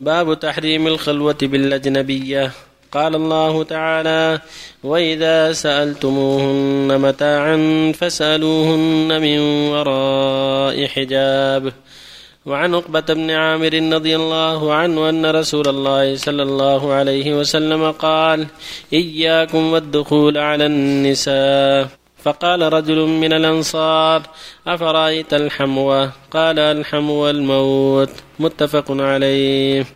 باب تحريم الخلوة بالأجنبية. قال الله تعالى وإذا سألتموهن متاعا فاسألوهن من وراء حجاب. وعن عقبة بن عامر رضي الله عنه أن رسول الله صلى الله عليه وسلم قال إياكم والدخول على النساء. فقال رجل من الأنصار أفرأيت الحموى؟ قال الحموى الموت. متفق عليه.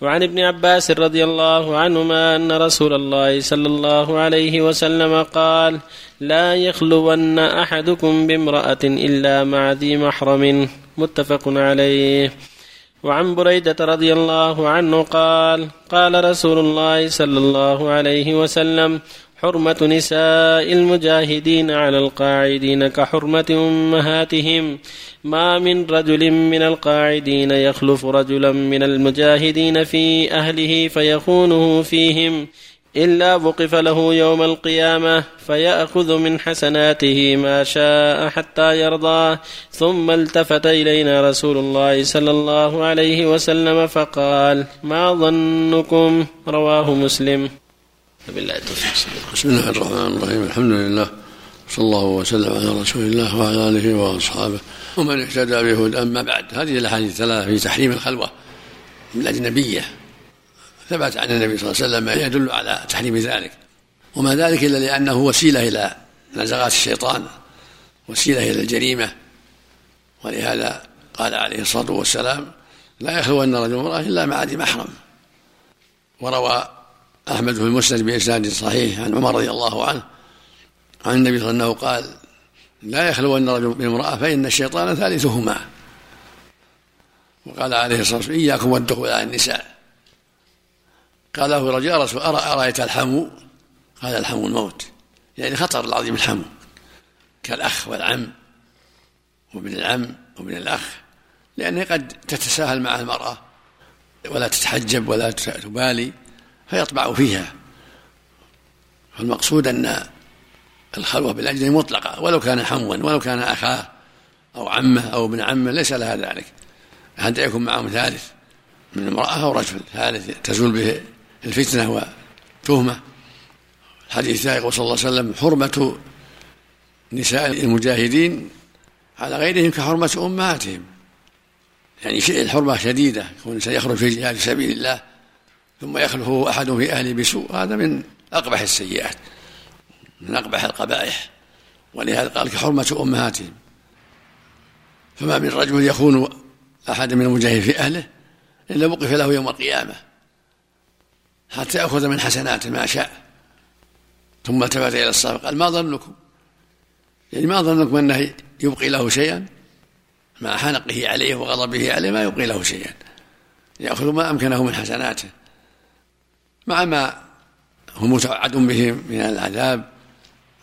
وعن ابن عباس رضي الله عنهما أن رسول الله صلى الله عليه وسلم قال لا يخلون أحدكم بامرأة إلا مع ذي محرم. متفق عليه. وعن بريدة رضي الله عنه قال قال رسول الله صلى الله عليه وسلم حرمة نساء المجاهدين على القاعدين كحرمة أمهاتهم. ما من رجل من القاعدين يخلف رجلا من المجاهدين في أهله فيخونه فيهم. إلا وقف له يوم القيامة فيأخذ من حسناته ما شاء حتى يرضى. ثم التفت إلينا رسول الله صلى الله عليه وسلم فقال ما ظنكم؟ رواه مسلم. بالله التوفيق. بسم الله الرحمن الرحيم. الحمد لله. صلى الله وسلم على رسول الله وعلى آله وأصحابه. ومن اهتدى بهدى أما بعد. هذه الأحاديث الثلاثة في تحريم الخلوة من الأجنبية. ثبت عن النبي صلى الله عليه وسلم ما يدل على تحريم ذلك. وما ذلك إلا لأنه وسيلة إلى نزغات الشيطان وسيلة إلى الجريمة. ولهذا قال عليه الصلاة والسلام لا يخلون رجل امرأة إلا مع ذي محرم وروى أحمد في المسند بإسناد صحيح عن عمر رضي الله عنه عن النبي صلى الله عليه وسلم قال لا يخلون رجل بامرأة فإن الشيطان ثالثهما. وقال عليه الصلاة والسلام إياكم والدخول على النساء. قال له رجل يا رسول أرأيت الحمو؟ قال الحمو الموت. يعني خطر العظيم الحمو كالأخ والعم وابن العم وابن الأخ لأنه قد تتساهل مع المرأة ولا تتحجب ولا تبالي. فيطبع فيها. فالمقصود أن الخلوة بالأجنبي مطلقة ولو كان حموا ولو كان أخاه أو عمه أو ابن عمه ليس لها ذلك. حتى يكون معهم ثالث من امرأة أو رجل ثالث تزول به الفتنة والتهمة الحديث الثاني صلى الله عليه وسلم حرمة نساء المجاهدين على غيرهم كحرمة أمهاتهم. يعني الحرمة شديدة يكون سيخرج في جهاد سبيل الله ثم يخلفه أحد في أهله بسوء. هذا من أقبح السيئات من أقبح القبائح ولهذا قال كحرمة أمهاتهم. فما من رجل يخون أحد من المجاهدين في أهله إلا وقف له يوم القيامة حتى يأخذ من حسناته ما شاء. ثم التفت إلى الصحابة قال ما ظنكم؟ يعني ما ظنكم أنه يبقي له شيئا؟ مع حنقه عليه وغضبه عليه ما يبقي له شيئا. يأخذ ما أمكنه من حسناته. مع ما هو متوعد به من العذاب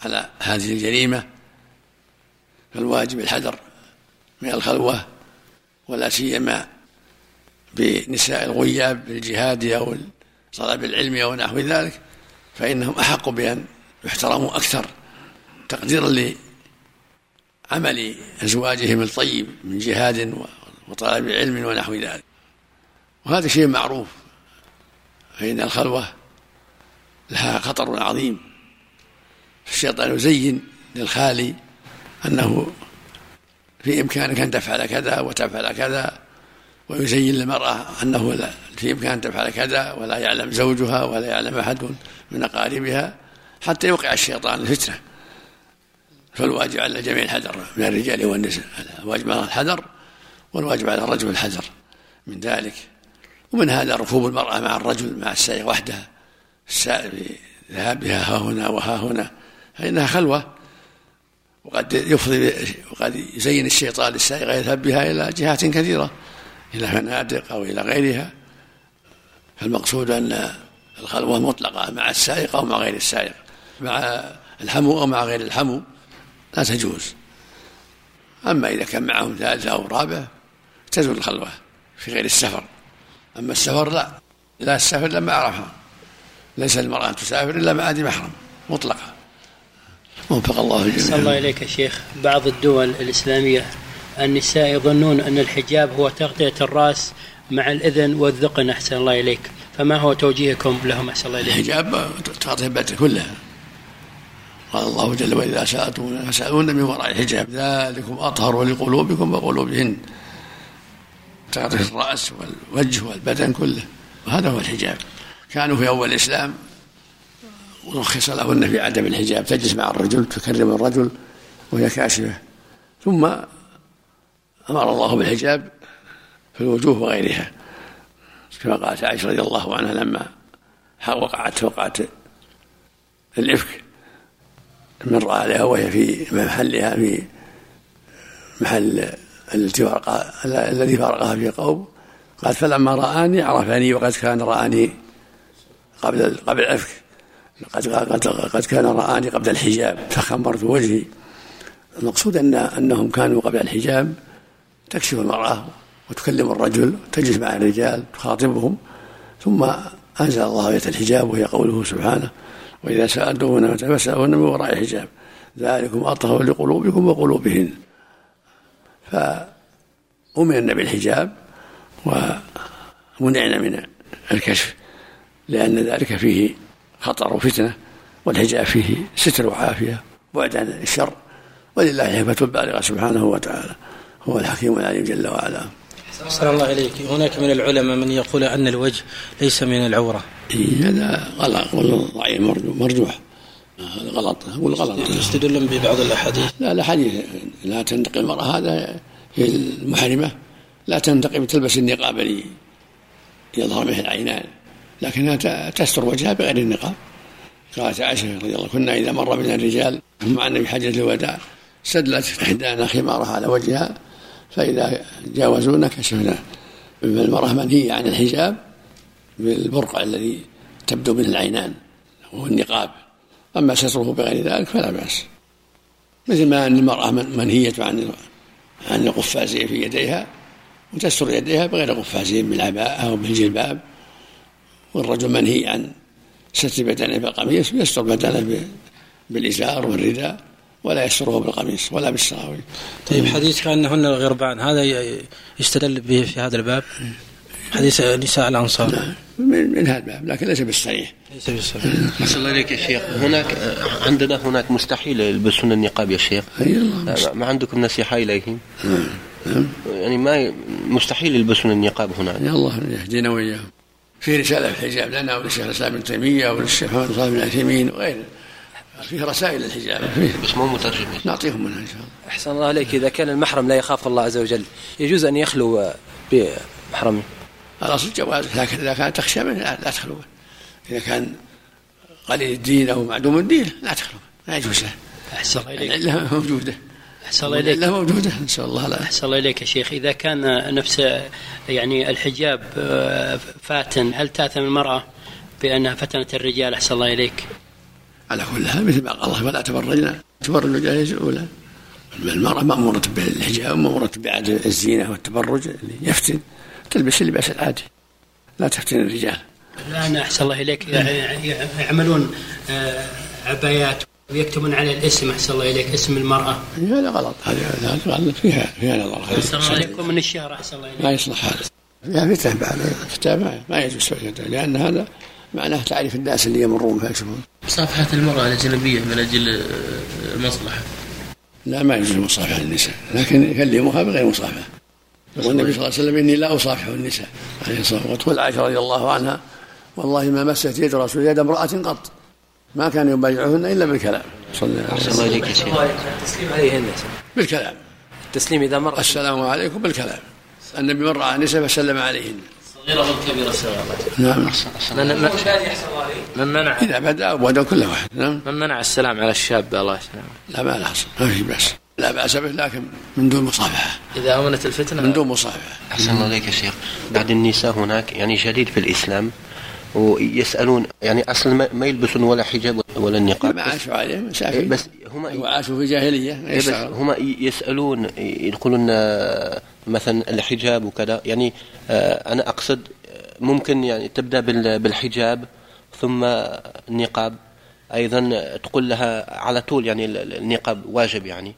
على هذه الجريمة فالواجب الحذر من الخلوة ولا سيما بنساء الغياب بالجهاد أو طلب العلم أو نحو ذلك فإنهم أحق بأن يحترموا أكثر تقديرا لعمل أزواجهم الطيب من جهاد وطلب علم ونحو ذلك. وهذا شيء معروف. فإن الخلوة لها خطر عظيم. الشيطان يزين للخالي أنه في إمكانك أن تفعل كذا وتفعل كذا ويزين للمرأة أنه لا في إمكان أن تفعل كذا ولا يعلم زوجها ولا يعلم أحد من أقاربها حتى يوقع الشيطان الفتنة. فالواجب على الجميع الحذر من الرجال والنساء الواجب على الحذر والواجب على الرجل الحذر من ذلك. ومن هذا ركوب المرأة مع الرجل مع السائق وحدها السائق ذهابها ها هنا وها هنا فإنها خلوة. وقد يفضي وقد يزين الشيطان للسائق يذهب بها إلى جهات كثيرة إلى فنادق أو إلى غيرها. فالمقصود أن الخلوة مطلقة مع السائق أو مع غير السائق مع الحمو أو مع غير الحمو لا تجوز. أما إذا كان معهم ثالث أو رابع تزول الخلوة في غير السفر. أما السفر لا. لا السفر لما عرفها ليس المرأة تسافر إلا مع ذي محرم مطلقة. وفق الله الجميع صلى الله إليك يا شيخ. بعض الدول الإسلامية النساء يظنون أن الحجاب هو تغطية الرأس مع الإذن والذقن. أحسن الله إليك. فما هو توجيهكم لهم؟ أحسن الله إليك. الحجاب تغطي البدن كلها. قال الله جل وعلا إذا سألتم فسألون من وراء الحجاب. ذلكم أطهر لقلوبكم وقلوبهن. تغطي الرأس والوجه والبدن كله. وهذا هو الحجاب. كانوا في أول الإسلام ورخص لهن في عدم الحجاب. تجلس مع الرجل تكرم الرجل وهي كاشفة. ثم أمر الله بالحجاب في الوجوه وغيرها. كما قالت عائشة رضي الله عنها لما وقعت وقعت الإفك من رأى لها وهي في محلها في محل التي الذي فارقها في قوم. قالت فلما رآني عرفني وقد كان رآني قبل قبل الإفك. قد قد قد كان رآني قبل الحجاب. فخمرت وجهي. المقصود أن أنهم كانوا قبل الحجاب. تكشف المرأة وتكلم الرجل تجلس مع الرجال تخاطبهم. ثم أنزل الله آية الحجاب وهي قوله سبحانه وإذا سألتموهن فاسألوهن من وراء حجاب ذلكم أطهر لقلوبكم وقلوبهن. فأمرنا بالحجاب ومنعنا من الكشف لأن ذلك فيه خطر وفتنة والحجاب فيه ستر وعافية بعد عن الشر. ولله الحكمة البالغة سبحانه وتعالى هو الحكيم العليم جل وعلا. أحسن الله إليك. هناك من العلماء من يقول أن الوجه ليس من العورة. هذا غلط ضعيف مرجوح. هذا غلط أقول غلط يستدلون ببعض الأحاديث. لا الأحاديث لا تنتقي المرأة هذا هي المحرمة. لا تنتقي تلبس النقاب يظهر به العينان. لكنها تستر وجهها بغير النقاب. قالت عائشة رضي الله كنا إذا مر بنا الرجال مع النبي حجة الوداع سدلت إحدانا خمارها على وجهها فإذا جاوزونا كشفنا. المرأة منهية عن الحجاب بالبرقع الذي تبدو منه العينان وهو النقاب. أما ستره بغير ذلك فلا بأس. مثل ما أن المرأة منهية عن عن القفازين في يديها وتستر يديها بغير قفازين بالعباءة أو بالجلباب والرجل منهي عن ستر بدنة بالقميص يستر بدنه بالإزار والرداء ولا يستره بالقميص ولا بالسراويل. طيب حديث كأنهن الغربان هذا يستدل به في هذا الباب؟ حديث نساء الأنصار. نعم. من, من هذا الباب لكن ليس بالصحيح. ليس بالصحيح. أحسن الله إليك يا شيخ. هناك عندنا هناك مستحيل يلبسون النقاب يا شيخ. ما عندكم نصيحة إليهم؟ نعم. نعم. يعني ما مستحيل يلبسون النقاب هناك. يا الله يهدينا وإياهم. في رسالة في الحجاب لنا وللشيخ الإسلام ابن تيمية وللشيخ محمد صالح بن عثيمين وغيره فيه رسائل الحجاب. بس مو مترجمين. نعطيهم منها إن شاء الله. أحسن الله عليك. إذا كان المحرم لا يخاف الله عز وجل يجوز أن يخلو بمحرمه. الأصل جواز لكن إذا كان تخشى منه لا, لا تخلو إذا كان قليل الدين أو معدوم الدين لا تخلو لا يجوز له. أحسن الله إليك. العلة موجودة. أحسن الله إليك. العلة موجودة نسأل الله. لا. أحسن الله إليك يا شيخ. إذا كان نفس يعني الحجاب فاتن هل تأثم المرأة بأنها فتنت الرجال؟ أحسن الله إليك. على كل حال مثل ما قال الله فلا تبرجنا تبرج الجاهلية الأولى. المرأة مأمورة بالحجاب مأمورة بعدم الزينة والتبرج يفتن. تلبس اللباس العادي. لا تفتن الرجال. الآن أحسن الله إليك. يعملون آه، عبايات ويكتبون على الاسم أحسن الله إليك. اسم المرأة. هذا غلط. هذا غلط. فيها فيها نظر أحسن الله عليكم. من الشهر أحسن الله إليك. ما يصلح هذا. فيها فتنة بعد؟ ما يجوز لأن هذا معناه تعريف الناس اللي يمرون فيكشفون مصافحة المرأة الأجنبية من أجل المصلحة. لا ما يجوز المصافحة للنساء لكن يكلمها بغير مصافحة. يقول النبي صلى الله عليه وسلم إني لا أصافح النساء عليه الصلاة والسلام. وتقول عائشة رضي الله عنها والله ما مست يد رسول يد امرأة قط. ما كان يبايعهن إلا بالكلام. صلى الله عليه شيخ. التسليم عليهن بالكلام. التسليم إذا مر. السلام عليكم بالكلام. النبي مر على النساء فسلم عليهن. صغيرة والكبيرة سواء نعم. من, من, من منع؟ إذا بدأ بدأ كل واحد. نعم. من منع السلام على الشاب؟ الله يسلمه لا ما لا ما في بأس. لا بأس به لكن من دون مصافحة. إذا أمنت الفتنة من دون مصافحة. أحسن الله إليك يا شيخ. بعد النساء هناك يعني جديد في الإسلام ويسألون يعني أصلا ما- ما يلبسون ولا حجاب ولا النقاب ما عاشوا عليه مساكين بس هم وعاشوا في جاهلية إيه بس هم يسألون يقولون آه، مثلا الحجاب وكذا. يعني آه، أنا أقصد آه، ممكن يعني تبدأ بال- بالحجاب ثم النقاب أيضا تقول لها على طول يعني ال- ال- النقاب واجب يعني.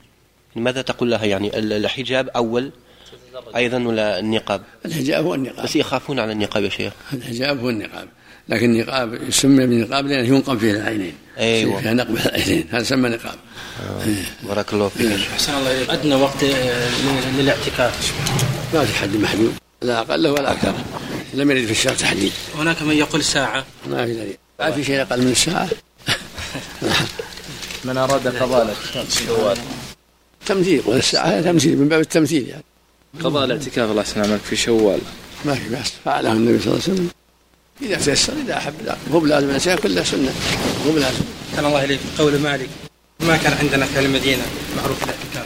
ماذا تقول لها يعني؟ ال- الحجاب أول أيضا ولا النقاب؟ الحجاب هو النقاب. بس يخافون على النقاب يا شيخ. الحجاب هو النقاب. لكن النقاب سمي بالنقاب لأنه ينقب فيه العينين. أيوة. فيها نقب العينين. هذا سمى نقاب. بارك الله فيك. شيخ أحسن الله ادنى وقت آه، للاعتكاف. ما في حد محدود لا أقل ولا أكثر. لم يرد في الشرع تحديد. هناك من يقول ساعة. ما في دليل. ما في شيء أقل من الساعة من أراد قضاء تمثيل والساعة تمثيل من باب التمثيل يعني. قضاء الاعتكاف الله يسلمك في شوال. ما في بأس فعله النبي صلى الله عليه وسلم. إذا تيسر إذا أحب لا. هو بلازم الأشياء كلها سنة. هو بلازم كان الله إليك قول مالك. ما كان عندنا في المدينة معروف الاعتكاف.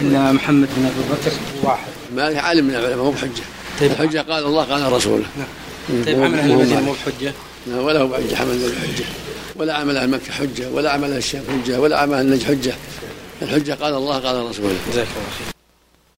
إلا محمد بن أبي بكر واحد. ما عالم من العلماء مو بحجة. طيب. الحجة قال الله قال رسوله نعم. طيب مو- عمل أهل مو المدينة مالك. مو بحجة؟ ولا هو بحجة حمل الحجة ولا عمل أهل مكة حجة ولا عمل أهل الشام حجة ولا عمل أهل النجد حجة. الحجة قال الله قال رسوله. جزاك الله خير.